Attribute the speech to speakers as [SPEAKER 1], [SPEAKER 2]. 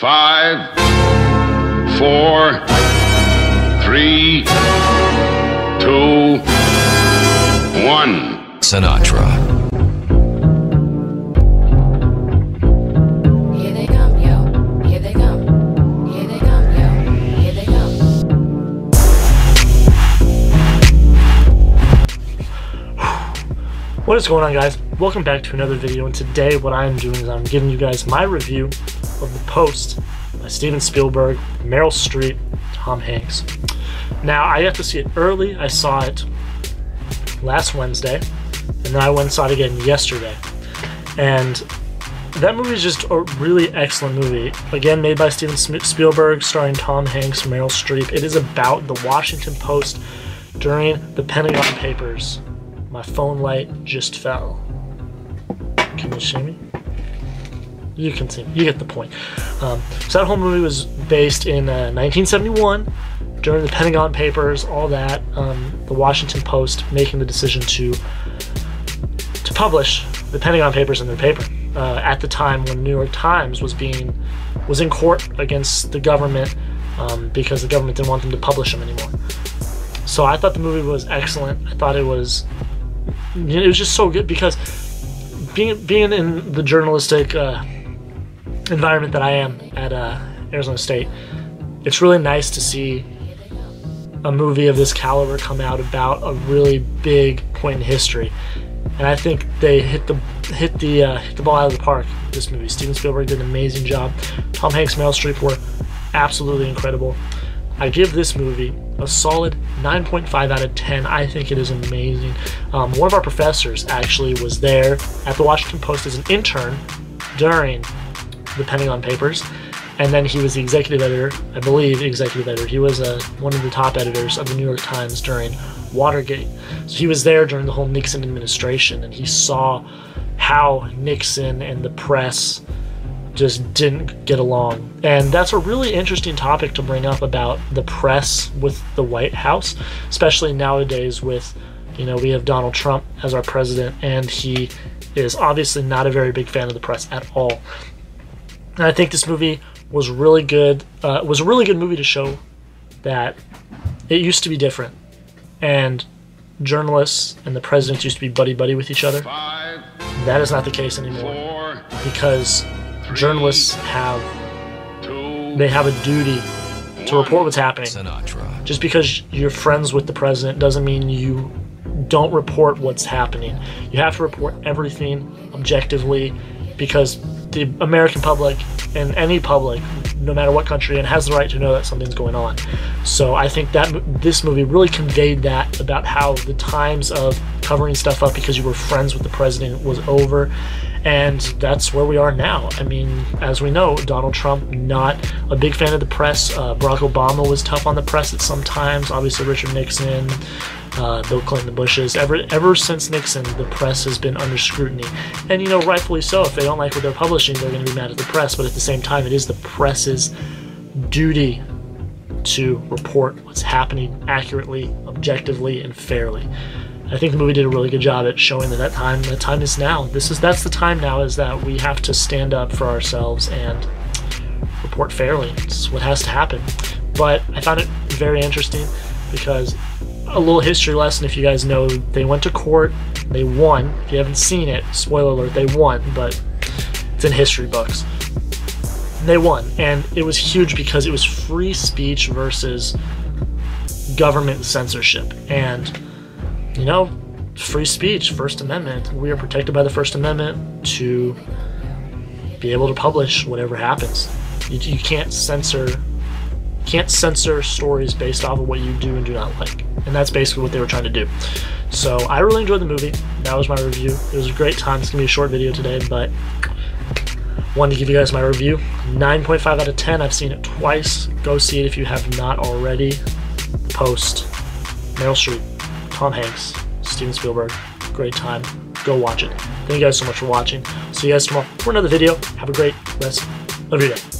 [SPEAKER 1] Five, four, three, two, one.
[SPEAKER 2] Sinatra.
[SPEAKER 3] Here they come, yo. Here they come. Here they come, yo. Here they come.
[SPEAKER 4] What is going on guys? Welcome back to another video and today what I'm doing is I'm giving you guys my review of The Post by Steven Spielberg, Meryl Streep, Tom Hanks. Now I got to see it early, I saw it last Wednesday, and then I went and saw it again yesterday. And that movie is just a really excellent movie. Again, made by Steven Spielberg, starring Tom Hanks, Meryl Streep. It is about the Washington Post during the Pentagon Papers. My phone light just fell. Can you see me? You can see me. You get the point. Um, so that whole movie was based in uh, 1971 during the Pentagon Papers, all that. Um, the Washington Post making the decision to to publish the Pentagon Papers in their paper uh, at the time when New York Times was being was in court against the government um, because the government didn't want them to publish them anymore. So I thought the movie was excellent. I thought it was it was just so good because being being in the journalistic uh, environment that I am at uh, Arizona State, it's really nice to see a movie of this caliber come out about a really big point in history. And I think they hit the hit the uh, hit the ball out of the park. This movie, Steven Spielberg did an amazing job. Tom Hanks, Meryl Streep were absolutely incredible. I give this movie a solid 9.5 out of 10. I think it is amazing. Um, one of our professors actually was there at the Washington Post as an intern during the Pentagon Papers, and then he was the executive editor, I believe, executive editor. He was uh, one of the top editors of the New York Times during Watergate. So he was there during the whole Nixon administration, and he saw how Nixon and the press just didn't get along. And that's a really interesting topic to bring up about the press with the White House, especially nowadays with, you know, we have Donald Trump as our president, and he is obviously not a very big fan of the press at all. And I think this movie was really good. Uh, was a really good movie to show that it used to be different, and journalists and the presidents used to be buddy buddy with each other.
[SPEAKER 1] Five,
[SPEAKER 4] That is not the case anymore
[SPEAKER 1] four,
[SPEAKER 4] because journalists have they have a duty to report what's happening.
[SPEAKER 2] Sinatra.
[SPEAKER 4] Just because you're friends with the president doesn't mean you don't report what's happening. You have to report everything objectively because the American public and any public, no matter what country, and has the right to know that something's going on. So I think that this movie really conveyed that about how the times of covering stuff up because you were friends with the president was over. And that's where we are now. I mean, as we know, Donald Trump not a big fan of the press. Uh, Barack Obama was tough on the press at some times. Obviously, Richard Nixon, uh, Bill Clinton, the Bushes. Ever ever since Nixon, the press has been under scrutiny, and you know, rightfully so. If they don't like what they're publishing, they're going to be mad at the press. But at the same time, it is the press's duty to report what's happening accurately, objectively, and fairly. I think the movie did a really good job at showing that that time, that time is now. This is that's the time now. Is that we have to stand up for ourselves and report fairly. It's what has to happen. But I found it very interesting because a little history lesson. If you guys know, they went to court, they won. If you haven't seen it, spoiler alert, they won. But it's in history books. They won, and it was huge because it was free speech versus government censorship. And you know, free speech, First Amendment. We are protected by the First Amendment to be able to publish whatever happens. You, you can't censor can't censor stories based off of what you do and do not like. And that's basically what they were trying to do. So I really enjoyed the movie. That was my review. It was a great time. It's gonna be a short video today, but wanted to give you guys my review. 9.5 out of 10. I've seen it twice. Go see it if you have not already. Post. Meryl Streep. Tom Hanks, Steven Spielberg. Great time. Go watch it. Thank you guys so much for watching. See you guys tomorrow for another video. Have a great rest of your day.